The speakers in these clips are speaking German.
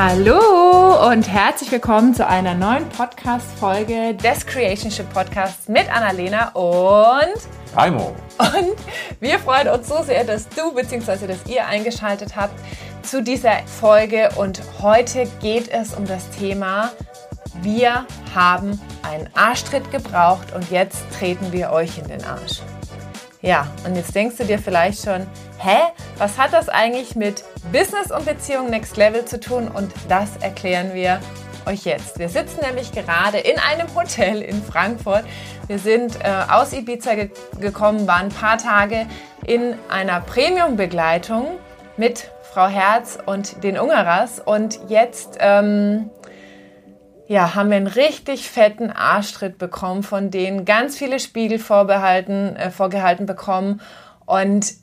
Hallo und herzlich willkommen zu einer neuen Podcast-Folge des Creationship Podcasts mit Annalena und Taimo. Und wir freuen uns so sehr, dass du bzw. dass ihr eingeschaltet habt zu dieser Folge. Und heute geht es um das Thema, wir haben einen Arschtritt gebraucht und jetzt treten wir euch in den Arsch. Ja, und jetzt denkst du dir vielleicht schon, hä, was hat das eigentlich mit Business und Beziehung Next Level zu tun? Und das erklären wir euch jetzt. Wir sitzen nämlich gerade in einem Hotel in Frankfurt. Wir sind äh, aus Ibiza ge gekommen, waren ein paar Tage in einer Premium-Begleitung mit Frau Herz und den Ungeras. Und jetzt ähm, ja, haben wir einen richtig fetten Arschtritt bekommen, von denen ganz viele Spiegel vorbehalten, äh, vorgehalten bekommen. Und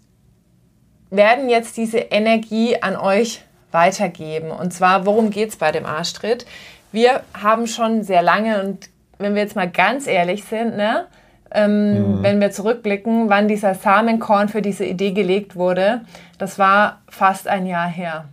werden jetzt diese Energie an euch weitergeben. Und zwar, worum geht es bei dem Arschtritt? Wir haben schon sehr lange, und wenn wir jetzt mal ganz ehrlich sind, ne, ähm, mhm. wenn wir zurückblicken, wann dieser Samenkorn für diese Idee gelegt wurde, das war fast ein Jahr her.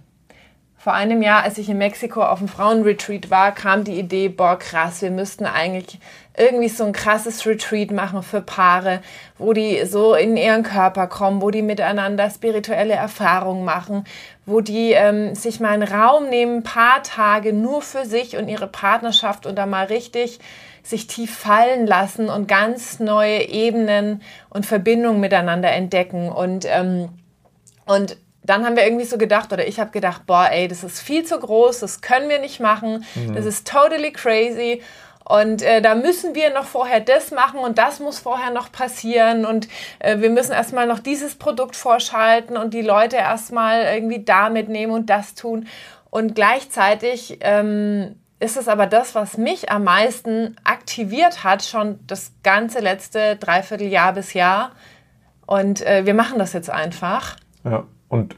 Vor einem Jahr, als ich in Mexiko auf dem Frauenretreat war, kam die Idee, boah, krass, wir müssten eigentlich irgendwie so ein krasses Retreat machen für Paare, wo die so in ihren Körper kommen, wo die miteinander spirituelle Erfahrungen machen, wo die ähm, sich mal einen Raum nehmen, ein paar Tage nur für sich und ihre Partnerschaft und da mal richtig sich tief fallen lassen und ganz neue Ebenen und Verbindungen miteinander entdecken. Und ähm, und dann haben wir irgendwie so gedacht, oder ich habe gedacht, boah, ey, das ist viel zu groß, das können wir nicht machen, mhm. das ist totally crazy. Und äh, da müssen wir noch vorher das machen und das muss vorher noch passieren und äh, wir müssen erstmal noch dieses Produkt vorschalten und die Leute erstmal irgendwie da mitnehmen und das tun. Und gleichzeitig ähm, ist es aber das, was mich am meisten aktiviert hat, schon das ganze letzte Dreivierteljahr bis Jahr. Und äh, wir machen das jetzt einfach. Ja. Und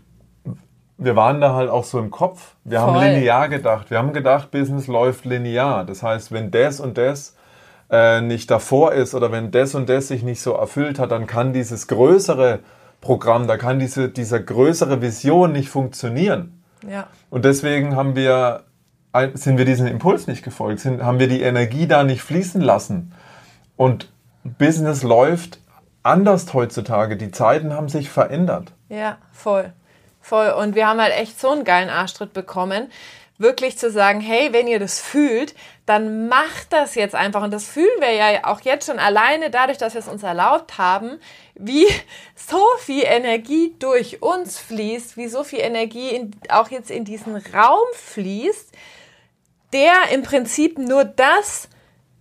wir waren da halt auch so im Kopf. Wir Voll. haben linear gedacht. Wir haben gedacht, Business läuft linear. Das heißt, wenn das und das äh, nicht davor ist oder wenn das und das sich nicht so erfüllt hat, dann kann dieses größere Programm, da kann diese, diese größere Vision nicht funktionieren. Ja. Und deswegen haben wir, sind wir diesem Impuls nicht gefolgt, sind, haben wir die Energie da nicht fließen lassen. Und Business läuft anders heutzutage. Die Zeiten haben sich verändert. Ja, voll. Voll. Und wir haben halt echt so einen geilen Arschtritt bekommen. Wirklich zu sagen, hey, wenn ihr das fühlt, dann macht das jetzt einfach. Und das fühlen wir ja auch jetzt schon alleine dadurch, dass wir es uns erlaubt haben, wie so viel Energie durch uns fließt, wie so viel Energie in, auch jetzt in diesen Raum fließt, der im Prinzip nur das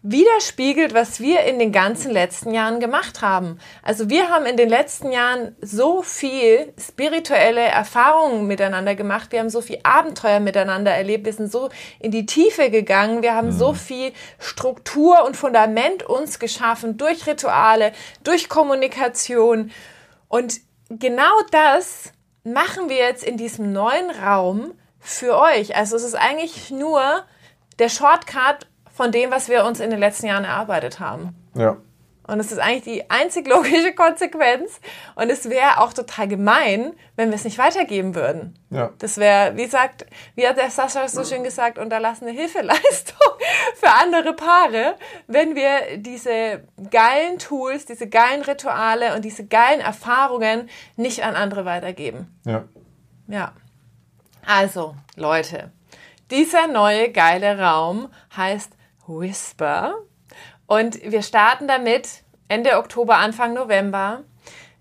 widerspiegelt, was wir in den ganzen letzten Jahren gemacht haben. Also wir haben in den letzten Jahren so viel spirituelle Erfahrungen miteinander gemacht, wir haben so viel Abenteuer miteinander erlebt, wir sind so in die Tiefe gegangen, wir haben mhm. so viel Struktur und Fundament uns geschaffen durch Rituale, durch Kommunikation und genau das machen wir jetzt in diesem neuen Raum für euch. Also es ist eigentlich nur der Shortcut von dem, was wir uns in den letzten Jahren erarbeitet haben. Ja. Und es ist eigentlich die einzig logische Konsequenz. Und es wäre auch total gemein, wenn wir es nicht weitergeben würden. Ja. Das wäre, wie sagt, wie hat der Sascha so schön gesagt, unterlassene Hilfeleistung für andere Paare, wenn wir diese geilen Tools, diese geilen Rituale und diese geilen Erfahrungen nicht an andere weitergeben. Ja. Ja. Also, Leute, dieser neue geile Raum heißt Whisper. Und wir starten damit Ende Oktober, Anfang November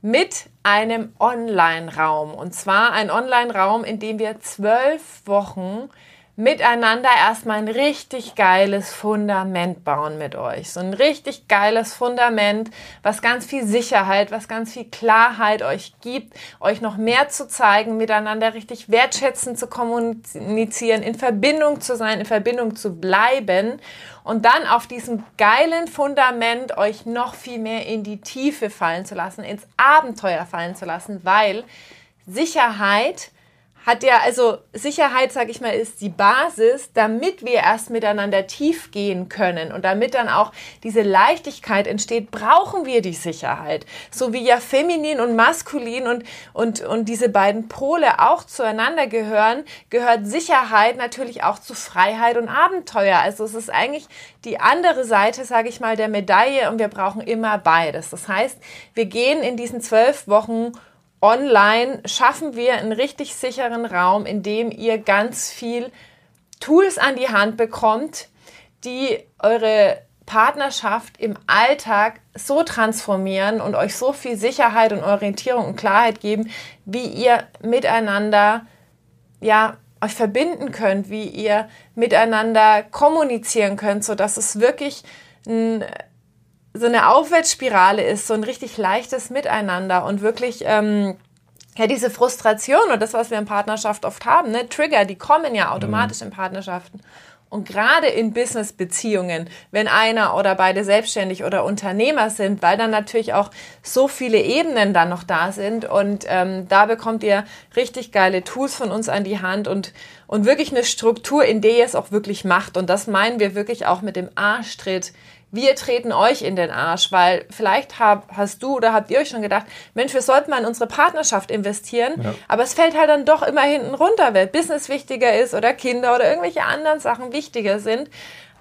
mit einem Online-Raum. Und zwar ein Online-Raum, in dem wir zwölf Wochen miteinander erstmal ein richtig geiles Fundament bauen mit euch. So ein richtig geiles Fundament, was ganz viel Sicherheit, was ganz viel Klarheit euch gibt, euch noch mehr zu zeigen, miteinander richtig wertschätzend zu kommunizieren, in Verbindung zu sein, in Verbindung zu bleiben und dann auf diesem geilen Fundament euch noch viel mehr in die Tiefe fallen zu lassen, ins Abenteuer fallen zu lassen, weil Sicherheit hat ja, also Sicherheit, sag ich mal, ist die Basis, damit wir erst miteinander tief gehen können und damit dann auch diese Leichtigkeit entsteht, brauchen wir die Sicherheit. So wie ja feminin und maskulin und, und, und diese beiden Pole auch zueinander gehören, gehört Sicherheit natürlich auch zu Freiheit und Abenteuer. Also es ist eigentlich die andere Seite, sage ich mal, der Medaille und wir brauchen immer beides. Das heißt, wir gehen in diesen zwölf Wochen online schaffen wir einen richtig sicheren Raum, in dem ihr ganz viel Tools an die Hand bekommt, die eure Partnerschaft im Alltag so transformieren und euch so viel Sicherheit und Orientierung und Klarheit geben, wie ihr miteinander ja euch verbinden könnt, wie ihr miteinander kommunizieren könnt, so dass es wirklich ein so eine Aufwärtsspirale ist, so ein richtig leichtes Miteinander und wirklich ähm, ja diese Frustration und das, was wir in Partnerschaft oft haben, ne, Trigger, die kommen ja automatisch mhm. in Partnerschaften. Und gerade in Business-Beziehungen, wenn einer oder beide selbstständig oder Unternehmer sind, weil dann natürlich auch so viele Ebenen dann noch da sind. Und ähm, da bekommt ihr richtig geile Tools von uns an die Hand und, und wirklich eine Struktur, in der ihr es auch wirklich macht. Und das meinen wir wirklich auch mit dem Arschtritt wir treten euch in den Arsch, weil vielleicht hab, hast du oder habt ihr euch schon gedacht, Mensch, wir sollten mal in unsere Partnerschaft investieren, ja. aber es fällt halt dann doch immer hinten runter, weil Business wichtiger ist oder Kinder oder irgendwelche anderen Sachen wichtiger sind.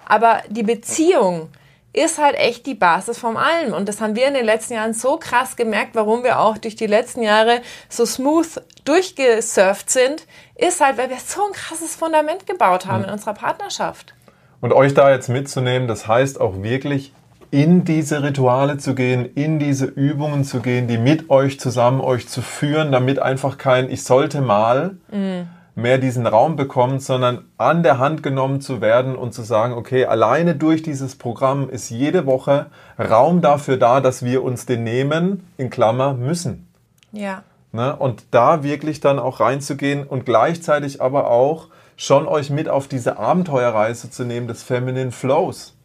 Aber die Beziehung ist halt echt die Basis von allem. Und das haben wir in den letzten Jahren so krass gemerkt, warum wir auch durch die letzten Jahre so smooth durchgesurft sind, ist halt, weil wir so ein krasses Fundament gebaut haben ja. in unserer Partnerschaft. Und euch da jetzt mitzunehmen, das heißt auch wirklich in diese Rituale zu gehen, in diese Übungen zu gehen, die mit euch zusammen euch zu führen, damit einfach kein Ich sollte mal mhm. mehr diesen Raum bekommt, sondern an der Hand genommen zu werden und zu sagen, okay, alleine durch dieses Programm ist jede Woche Raum dafür da, dass wir uns den nehmen, in Klammer, müssen. Ja. Ne? Und da wirklich dann auch reinzugehen und gleichzeitig aber auch schon euch mit auf diese Abenteuerreise zu nehmen des Feminine Flows.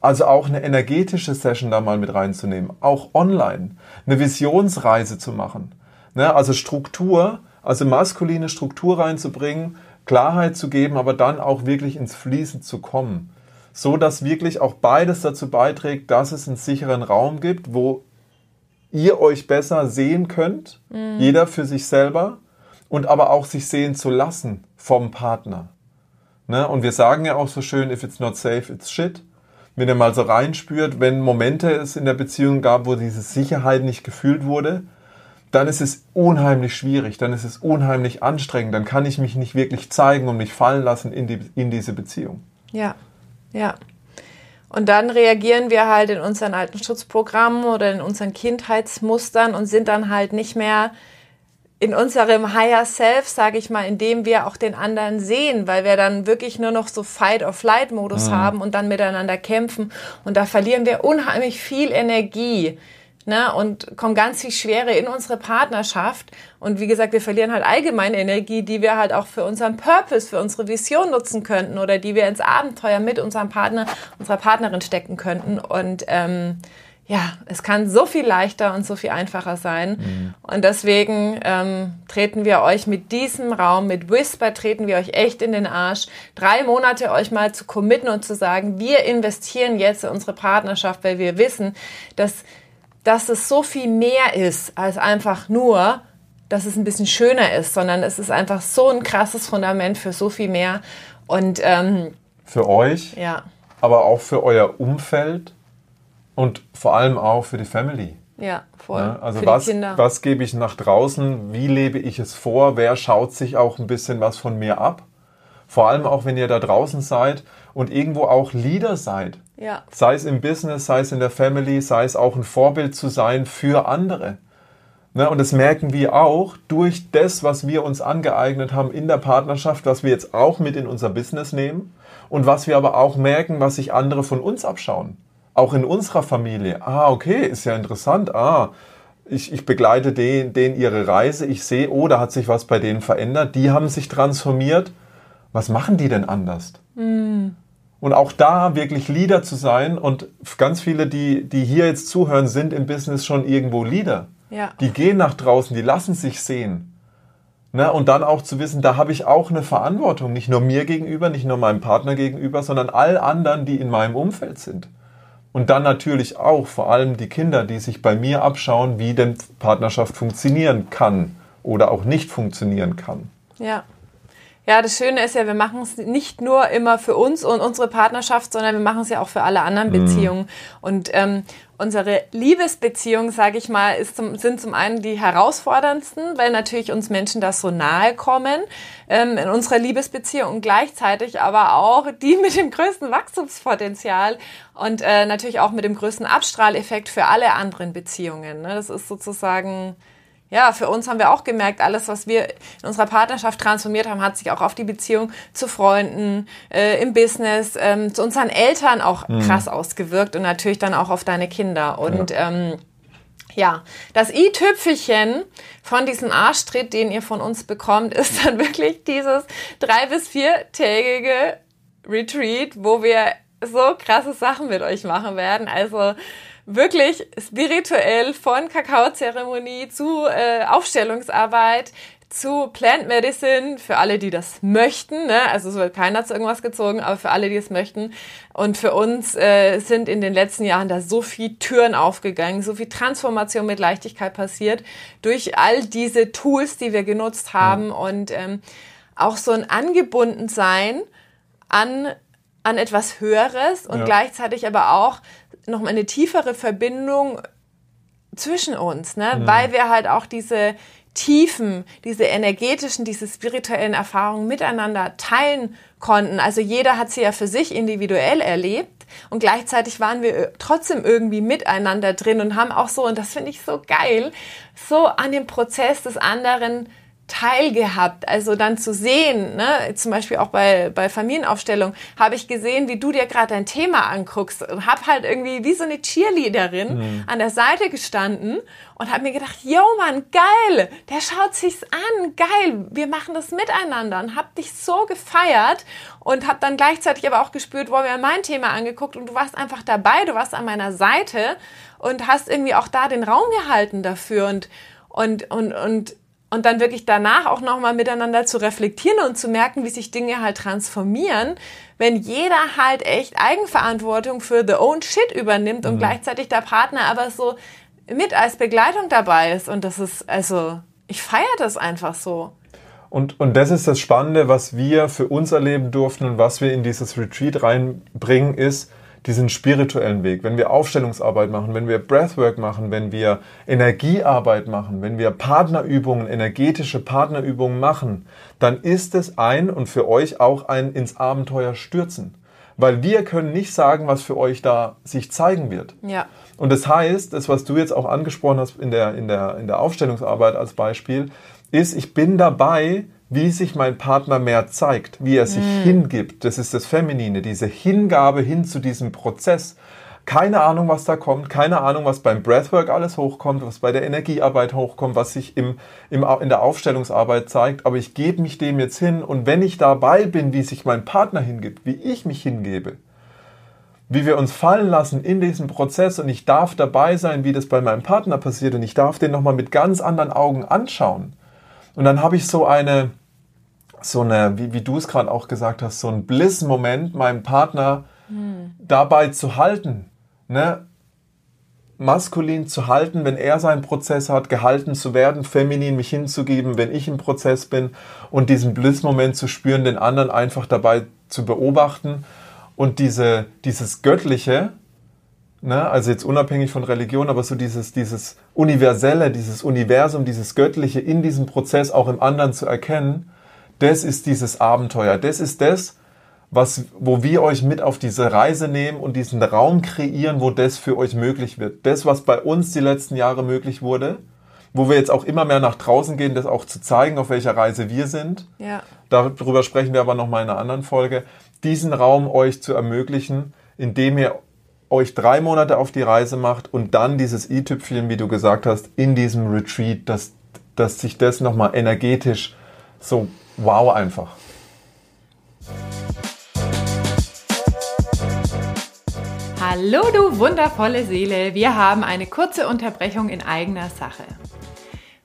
Also auch eine energetische Session da mal mit reinzunehmen, auch online, eine Visionsreise zu machen. Ne? Also Struktur, also maskuline Struktur reinzubringen, Klarheit zu geben, aber dann auch wirklich ins Fließen zu kommen. So dass wirklich auch beides dazu beiträgt, dass es einen sicheren Raum gibt, wo ihr euch besser sehen könnt, mhm. jeder für sich selber, und aber auch sich sehen zu lassen vom Partner. Ne? Und wir sagen ja auch so schön, if it's not safe, it's shit. Wenn ihr mal so reinspürt, wenn Momente es in der Beziehung gab, wo diese Sicherheit nicht gefühlt wurde, dann ist es unheimlich schwierig, dann ist es unheimlich anstrengend, dann kann ich mich nicht wirklich zeigen und mich fallen lassen in, die, in diese Beziehung. Ja, ja. Und dann reagieren wir halt in unseren alten Schutzprogrammen oder in unseren Kindheitsmustern und sind dann halt nicht mehr in unserem Higher Self, sage ich mal, in dem wir auch den anderen sehen, weil wir dann wirklich nur noch so Fight-or-Flight-Modus mhm. haben und dann miteinander kämpfen. Und da verlieren wir unheimlich viel Energie. Ne, und kommen ganz viel Schwere in unsere Partnerschaft. Und wie gesagt, wir verlieren halt allgemeine Energie, die wir halt auch für unseren Purpose, für unsere Vision nutzen könnten oder die wir ins Abenteuer mit unserem Partner, unserer Partnerin stecken könnten. Und ähm, ja, es kann so viel leichter und so viel einfacher sein. Mhm. Und deswegen ähm, treten wir euch mit diesem Raum, mit Whisper, treten wir euch echt in den Arsch, drei Monate euch mal zu committen und zu sagen, wir investieren jetzt in unsere Partnerschaft, weil wir wissen, dass, dass es so viel mehr ist als einfach nur, dass es ein bisschen schöner ist, sondern es ist einfach so ein krasses Fundament für so viel mehr. Und ähm, für euch, ja. aber auch für euer Umfeld und vor allem auch für die Family. Ja, voll. Ja, also für was, was gebe ich nach draußen? Wie lebe ich es vor? Wer schaut sich auch ein bisschen was von mir ab? Vor allem auch, wenn ihr da draußen seid und irgendwo auch Leader seid. Ja. Sei es im Business, sei es in der Family, sei es auch ein Vorbild zu sein für andere. Ne, und das merken wir auch durch das, was wir uns angeeignet haben in der Partnerschaft, was wir jetzt auch mit in unser Business nehmen und was wir aber auch merken, was sich andere von uns abschauen auch in unserer Familie. Ah, okay, ist ja interessant. Ah, ich, ich begleite den, den ihre Reise. Ich sehe, oh, da hat sich was bei denen verändert. Die haben sich transformiert. Was machen die denn anders? Mm. Und auch da wirklich Leader zu sein und ganz viele, die, die hier jetzt zuhören, sind im Business schon irgendwo Leader. Ja. Die gehen nach draußen, die lassen sich sehen. Ne? Und dann auch zu wissen, da habe ich auch eine Verantwortung, nicht nur mir gegenüber, nicht nur meinem Partner gegenüber, sondern all anderen, die in meinem Umfeld sind. Und dann natürlich auch vor allem die Kinder, die sich bei mir abschauen, wie denn Partnerschaft funktionieren kann oder auch nicht funktionieren kann. Ja. Ja, das Schöne ist ja, wir machen es nicht nur immer für uns und unsere Partnerschaft, sondern wir machen es ja auch für alle anderen mhm. Beziehungen. Und ähm, unsere Liebesbeziehungen, sage ich mal, ist zum, sind zum einen die herausforderndsten, weil natürlich uns Menschen das so nahe kommen ähm, in unserer Liebesbeziehung und gleichzeitig aber auch die mit dem größten Wachstumspotenzial und äh, natürlich auch mit dem größten Abstrahleffekt für alle anderen Beziehungen. Ne? Das ist sozusagen ja, für uns haben wir auch gemerkt, alles, was wir in unserer Partnerschaft transformiert haben, hat sich auch auf die Beziehung zu Freunden, äh, im Business, ähm, zu unseren Eltern auch mhm. krass ausgewirkt und natürlich dann auch auf deine Kinder. Und ja. ähm, ja, das i-Tüpfelchen von diesem Arschtritt, den ihr von uns bekommt, ist dann wirklich dieses drei- bis viertägige Retreat, wo wir so krasse Sachen mit euch machen werden. Also wirklich spirituell von Kakaozeremonie zu äh, Aufstellungsarbeit zu Plant Medicine für alle, die das möchten. Ne? Also es wird keiner zu irgendwas gezogen, aber für alle, die es möchten. Und für uns äh, sind in den letzten Jahren da so viel Türen aufgegangen, so viel Transformation mit Leichtigkeit passiert durch all diese Tools, die wir genutzt haben ja. und ähm, auch so ein Angebundensein an an etwas Höheres und ja. gleichzeitig aber auch noch mal eine tiefere Verbindung zwischen uns, ne? Mhm. weil wir halt auch diese tiefen, diese energetischen, diese spirituellen Erfahrungen miteinander teilen konnten. Also jeder hat sie ja für sich individuell erlebt und gleichzeitig waren wir trotzdem irgendwie miteinander drin und haben auch so, und das finde ich so geil, so an dem Prozess des anderen teilgehabt. Also dann zu sehen, ne, zum Beispiel auch bei, bei Familienaufstellung, habe ich gesehen, wie du dir gerade dein Thema anguckst und habe halt irgendwie wie so eine Cheerleaderin mhm. an der Seite gestanden und habe mir gedacht, yo Mann, geil, der schaut sich's an, geil, wir machen das miteinander und habe dich so gefeiert und habe dann gleichzeitig aber auch gespürt, wo mir mein Thema angeguckt und du warst einfach dabei, du warst an meiner Seite und hast irgendwie auch da den Raum gehalten dafür und und und und und dann wirklich danach auch nochmal miteinander zu reflektieren und zu merken, wie sich Dinge halt transformieren, wenn jeder halt echt Eigenverantwortung für the own shit übernimmt und mhm. gleichzeitig der Partner aber so mit als Begleitung dabei ist. Und das ist, also, ich feiere das einfach so. Und, und das ist das Spannende, was wir für uns erleben durften und was wir in dieses Retreat reinbringen, ist, diesen spirituellen Weg, wenn wir Aufstellungsarbeit machen, wenn wir Breathwork machen, wenn wir Energiearbeit machen, wenn wir Partnerübungen, energetische Partnerübungen machen, dann ist es ein und für euch auch ein ins Abenteuer stürzen. Weil wir können nicht sagen, was für euch da sich zeigen wird. Ja. Und das heißt, das, was du jetzt auch angesprochen hast in der, in der, in der Aufstellungsarbeit als Beispiel, ist, ich bin dabei, wie sich mein Partner mehr zeigt, wie er sich mm. hingibt. Das ist das Feminine, diese Hingabe hin zu diesem Prozess. Keine Ahnung, was da kommt, keine Ahnung, was beim Breathwork alles hochkommt, was bei der Energiearbeit hochkommt, was sich im, im, in der Aufstellungsarbeit zeigt, aber ich gebe mich dem jetzt hin und wenn ich dabei bin, wie sich mein Partner hingibt, wie ich mich hingebe, wie wir uns fallen lassen in diesem Prozess und ich darf dabei sein, wie das bei meinem Partner passiert und ich darf den nochmal mit ganz anderen Augen anschauen. Und dann habe ich so eine, so eine, wie, wie du es gerade auch gesagt hast, so ein Bliss-Moment, meinen Partner hm. dabei zu halten, ne? maskulin zu halten, wenn er seinen Prozess hat, gehalten zu werden, feminin mich hinzugeben, wenn ich im Prozess bin und diesen Bliss-Moment zu spüren, den anderen einfach dabei zu beobachten und diese, dieses Göttliche, ne, also jetzt unabhängig von Religion, aber so dieses, dieses Universelle, dieses Universum, dieses Göttliche in diesem Prozess auch im anderen zu erkennen das ist dieses Abenteuer. Das ist das, was, wo wir euch mit auf diese Reise nehmen und diesen Raum kreieren, wo das für euch möglich wird. Das, was bei uns die letzten Jahre möglich wurde, wo wir jetzt auch immer mehr nach draußen gehen, das auch zu zeigen, auf welcher Reise wir sind. Ja. Darüber sprechen wir aber nochmal in einer anderen Folge. Diesen Raum euch zu ermöglichen, indem ihr euch drei Monate auf die Reise macht und dann dieses i-Tüpfchen, wie du gesagt hast, in diesem Retreat, dass, dass sich das nochmal energetisch so wow einfach. Hallo du wundervolle Seele, wir haben eine kurze Unterbrechung in eigener Sache.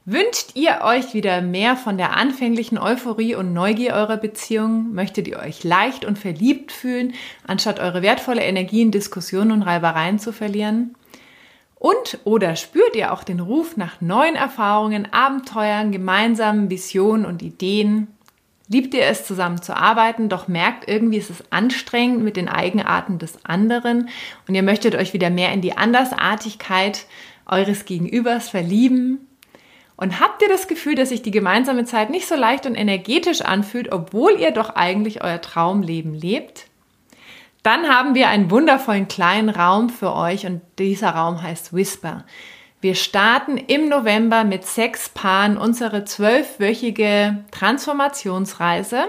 Wünscht ihr euch wieder mehr von der anfänglichen Euphorie und Neugier eurer Beziehung? Möchtet ihr euch leicht und verliebt fühlen, anstatt eure wertvolle Energie in Diskussionen und Reibereien zu verlieren? Und oder spürt ihr auch den Ruf nach neuen Erfahrungen, Abenteuern, gemeinsamen Visionen und Ideen? Liebt ihr es, zusammen zu arbeiten, doch merkt irgendwie, ist es anstrengend mit den Eigenarten des anderen und ihr möchtet euch wieder mehr in die Andersartigkeit eures Gegenübers verlieben? Und habt ihr das Gefühl, dass sich die gemeinsame Zeit nicht so leicht und energetisch anfühlt, obwohl ihr doch eigentlich euer Traumleben lebt? Dann haben wir einen wundervollen kleinen Raum für euch und dieser Raum heißt Whisper. Wir starten im November mit sechs Paaren unsere zwölfwöchige Transformationsreise.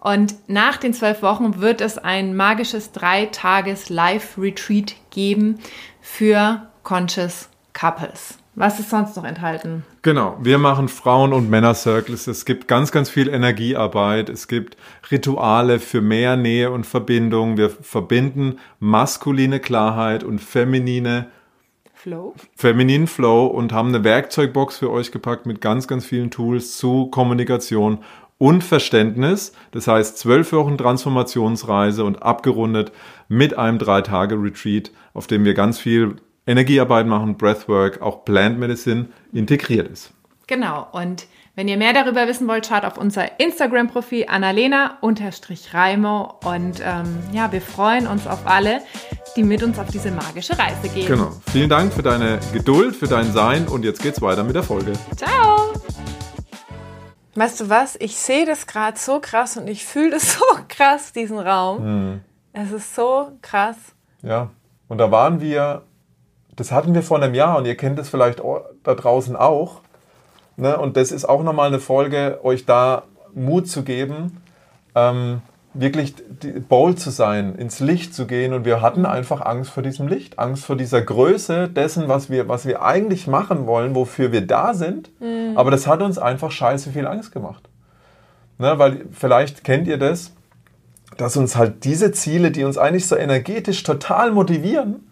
Und nach den zwölf Wochen wird es ein magisches Drei-Tages-Live-Retreat geben für Conscious Couples. Was ist sonst noch enthalten? Genau, wir machen Frauen- und Männer-Circles. Es gibt ganz, ganz viel Energiearbeit. Es gibt Rituale für mehr Nähe und Verbindung. Wir verbinden maskuline Klarheit und feminine Flow. Femininen Flow und haben eine Werkzeugbox für euch gepackt mit ganz, ganz vielen Tools zu Kommunikation und Verständnis. Das heißt, zwölf Wochen Transformationsreise und abgerundet mit einem Drei-Tage-Retreat, auf dem wir ganz viel Energiearbeit machen, Breathwork, auch Plant Medicine integriert ist. Genau. Und wenn ihr mehr darüber wissen wollt, schaut auf unser Instagram-Profil annalena-reimo. Und ähm, ja, wir freuen uns auf alle, die mit uns auf diese magische Reise gehen. Genau. Vielen Dank für deine Geduld, für dein Sein. Und jetzt geht's weiter mit der Folge. Ciao. Weißt du was? Ich sehe das gerade so krass und ich fühle das so krass, diesen Raum. Hm. Es ist so krass. Ja. Und da waren wir das hatten wir vor einem Jahr und ihr kennt es vielleicht da draußen auch. Ne? Und das ist auch nochmal eine Folge, euch da Mut zu geben, ähm, wirklich bold zu sein, ins Licht zu gehen. Und wir hatten einfach Angst vor diesem Licht, Angst vor dieser Größe dessen, was wir, was wir eigentlich machen wollen, wofür wir da sind. Mhm. Aber das hat uns einfach scheiße viel Angst gemacht. Ne? Weil vielleicht kennt ihr das, dass uns halt diese Ziele, die uns eigentlich so energetisch total motivieren,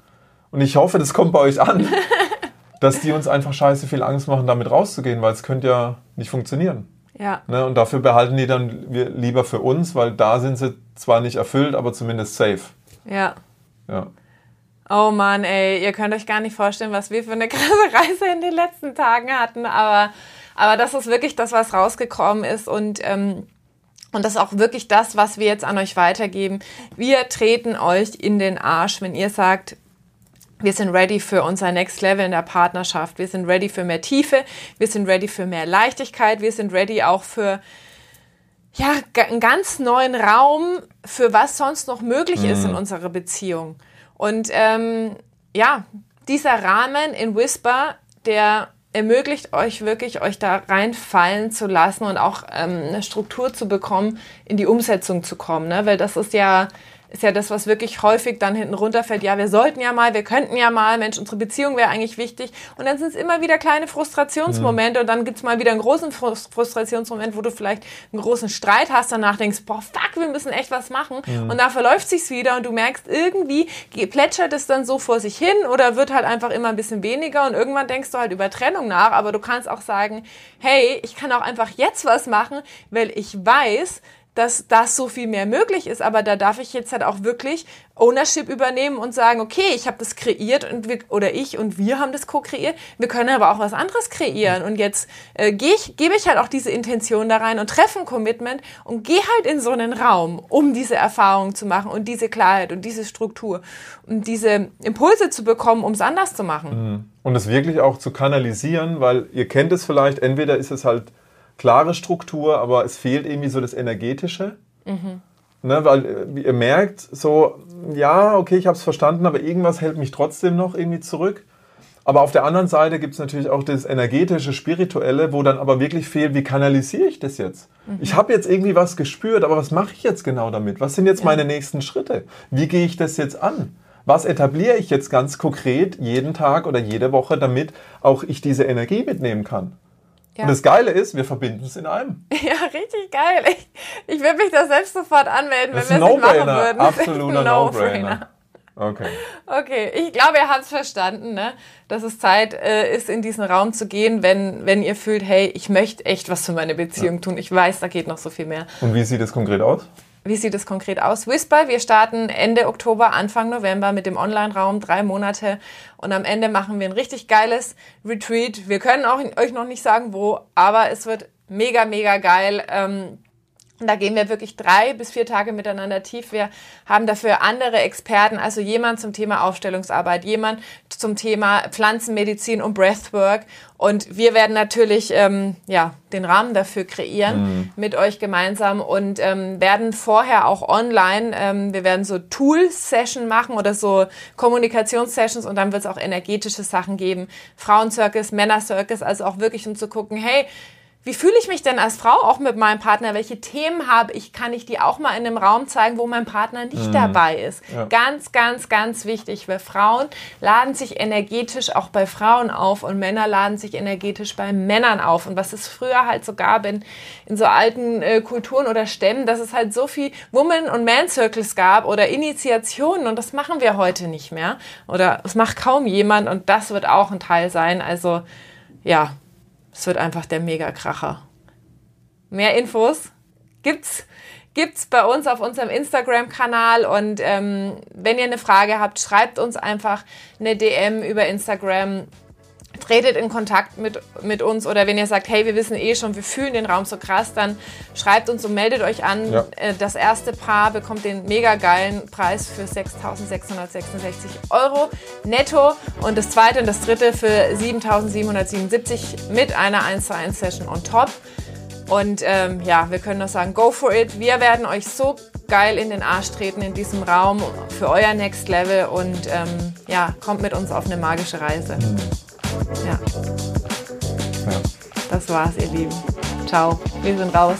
und ich hoffe, das kommt bei euch an, dass die uns einfach scheiße viel Angst machen, damit rauszugehen, weil es könnte ja nicht funktionieren. Ja. Ne? Und dafür behalten die dann lieber für uns, weil da sind sie zwar nicht erfüllt, aber zumindest safe. Ja. Ja. Oh Mann, ey, ihr könnt euch gar nicht vorstellen, was wir für eine krasse Reise in den letzten Tagen hatten, aber, aber das ist wirklich das, was rausgekommen ist und ähm, und das ist auch wirklich das, was wir jetzt an euch weitergeben. Wir treten euch in den Arsch, wenn ihr sagt, wir sind ready für unser Next Level in der Partnerschaft. Wir sind ready für mehr Tiefe. Wir sind ready für mehr Leichtigkeit. Wir sind ready auch für ja, einen ganz neuen Raum, für was sonst noch möglich ist in mhm. unserer Beziehung. Und ähm, ja, dieser Rahmen in Whisper, der ermöglicht euch wirklich, euch da reinfallen zu lassen und auch ähm, eine Struktur zu bekommen, in die Umsetzung zu kommen. Ne? Weil das ist ja ist ja das, was wirklich häufig dann hinten runterfällt. Ja, wir sollten ja mal, wir könnten ja mal, Mensch, unsere Beziehung wäre eigentlich wichtig. Und dann sind es immer wieder kleine Frustrationsmomente mhm. und dann gibt es mal wieder einen großen Frustrationsmoment, wo du vielleicht einen großen Streit hast, danach denkst, boah, fuck, wir müssen echt was machen. Mhm. Und da verläuft sich's wieder und du merkst, irgendwie plätschert es dann so vor sich hin oder wird halt einfach immer ein bisschen weniger und irgendwann denkst du halt über Trennung nach, aber du kannst auch sagen, hey, ich kann auch einfach jetzt was machen, weil ich weiß, dass das so viel mehr möglich ist. Aber da darf ich jetzt halt auch wirklich Ownership übernehmen und sagen, okay, ich habe das kreiert und wir, oder ich und wir haben das co-kreiert. Wir können aber auch was anderes kreieren. Und jetzt äh, geh ich, gebe ich halt auch diese Intention da rein und treffe ein Commitment und gehe halt in so einen Raum, um diese Erfahrung zu machen und diese Klarheit und diese Struktur und diese Impulse zu bekommen, um es anders zu machen. Mhm. Und es wirklich auch zu kanalisieren, weil ihr kennt es vielleicht, entweder ist es halt klare Struktur, aber es fehlt irgendwie so das Energetische. Mhm. Ne, weil äh, ihr merkt so, ja, okay, ich habe es verstanden, aber irgendwas hält mich trotzdem noch irgendwie zurück. Aber auf der anderen Seite gibt es natürlich auch das energetische, spirituelle, wo dann aber wirklich fehlt, wie kanalisiere ich das jetzt? Mhm. Ich habe jetzt irgendwie was gespürt, aber was mache ich jetzt genau damit? Was sind jetzt ja. meine nächsten Schritte? Wie gehe ich das jetzt an? Was etabliere ich jetzt ganz konkret jeden Tag oder jede Woche, damit auch ich diese Energie mitnehmen kann? Ja. Und das Geile ist, wir verbinden es in einem. Ja, richtig geil. Ich, ich würde mich da selbst sofort anmelden, das wenn wir es no machen würden. Absoluter No-Brainer. No Okay. Okay, ich glaube, ihr habt es verstanden, ne? dass es Zeit äh, ist, in diesen Raum zu gehen, wenn, wenn ihr fühlt, hey, ich möchte echt was für meine Beziehung ja. tun. Ich weiß, da geht noch so viel mehr. Und wie sieht es konkret aus? Wie sieht es konkret aus? Whisper, wir starten Ende Oktober, Anfang November mit dem Online-Raum, drei Monate. Und am Ende machen wir ein richtig geiles Retreat. Wir können auch euch noch nicht sagen, wo, aber es wird mega, mega geil. Ähm, da gehen wir wirklich drei bis vier Tage miteinander tief. Wir haben dafür andere Experten, also jemand zum Thema Aufstellungsarbeit, jemand zum Thema Pflanzenmedizin und Breathwork. Und wir werden natürlich ähm, ja, den Rahmen dafür kreieren mhm. mit euch gemeinsam und ähm, werden vorher auch online, ähm, wir werden so Tool-Session machen oder so Kommunikations-Sessions und dann wird es auch energetische Sachen geben. Frauen-Circus, Männer-Circus, also auch wirklich um zu gucken, hey, wie fühle ich mich denn als Frau auch mit meinem Partner? Welche Themen habe ich? Kann ich die auch mal in einem Raum zeigen, wo mein Partner nicht mhm. dabei ist? Ja. Ganz, ganz, ganz wichtig. Weil Frauen laden sich energetisch auch bei Frauen auf und Männer laden sich energetisch bei Männern auf. Und was es früher halt so gab in, in so alten äh, Kulturen oder Stämmen, dass es halt so viel Woman- und Man-Circles gab oder Initiationen und das machen wir heute nicht mehr. Oder es macht kaum jemand und das wird auch ein Teil sein. Also, ja, es wird einfach der Mega-Kracher. Mehr Infos gibt's gibt's bei uns auf unserem Instagram-Kanal und ähm, wenn ihr eine Frage habt, schreibt uns einfach eine DM über Instagram tretet in Kontakt mit, mit uns oder wenn ihr sagt, hey, wir wissen eh schon, wir fühlen den Raum so krass, dann schreibt uns und meldet euch an. Ja. Äh, das erste Paar bekommt den mega geilen Preis für 6.666 Euro netto und das zweite und das dritte für 7.777 mit einer 1 zu 1 Session on top. Und ähm, ja, wir können nur sagen, go for it. Wir werden euch so geil in den Arsch treten in diesem Raum für euer Next Level und ähm, ja, kommt mit uns auf eine magische Reise. Ja. ja. Das war's, ihr Lieben. Ciao. Wir sind raus.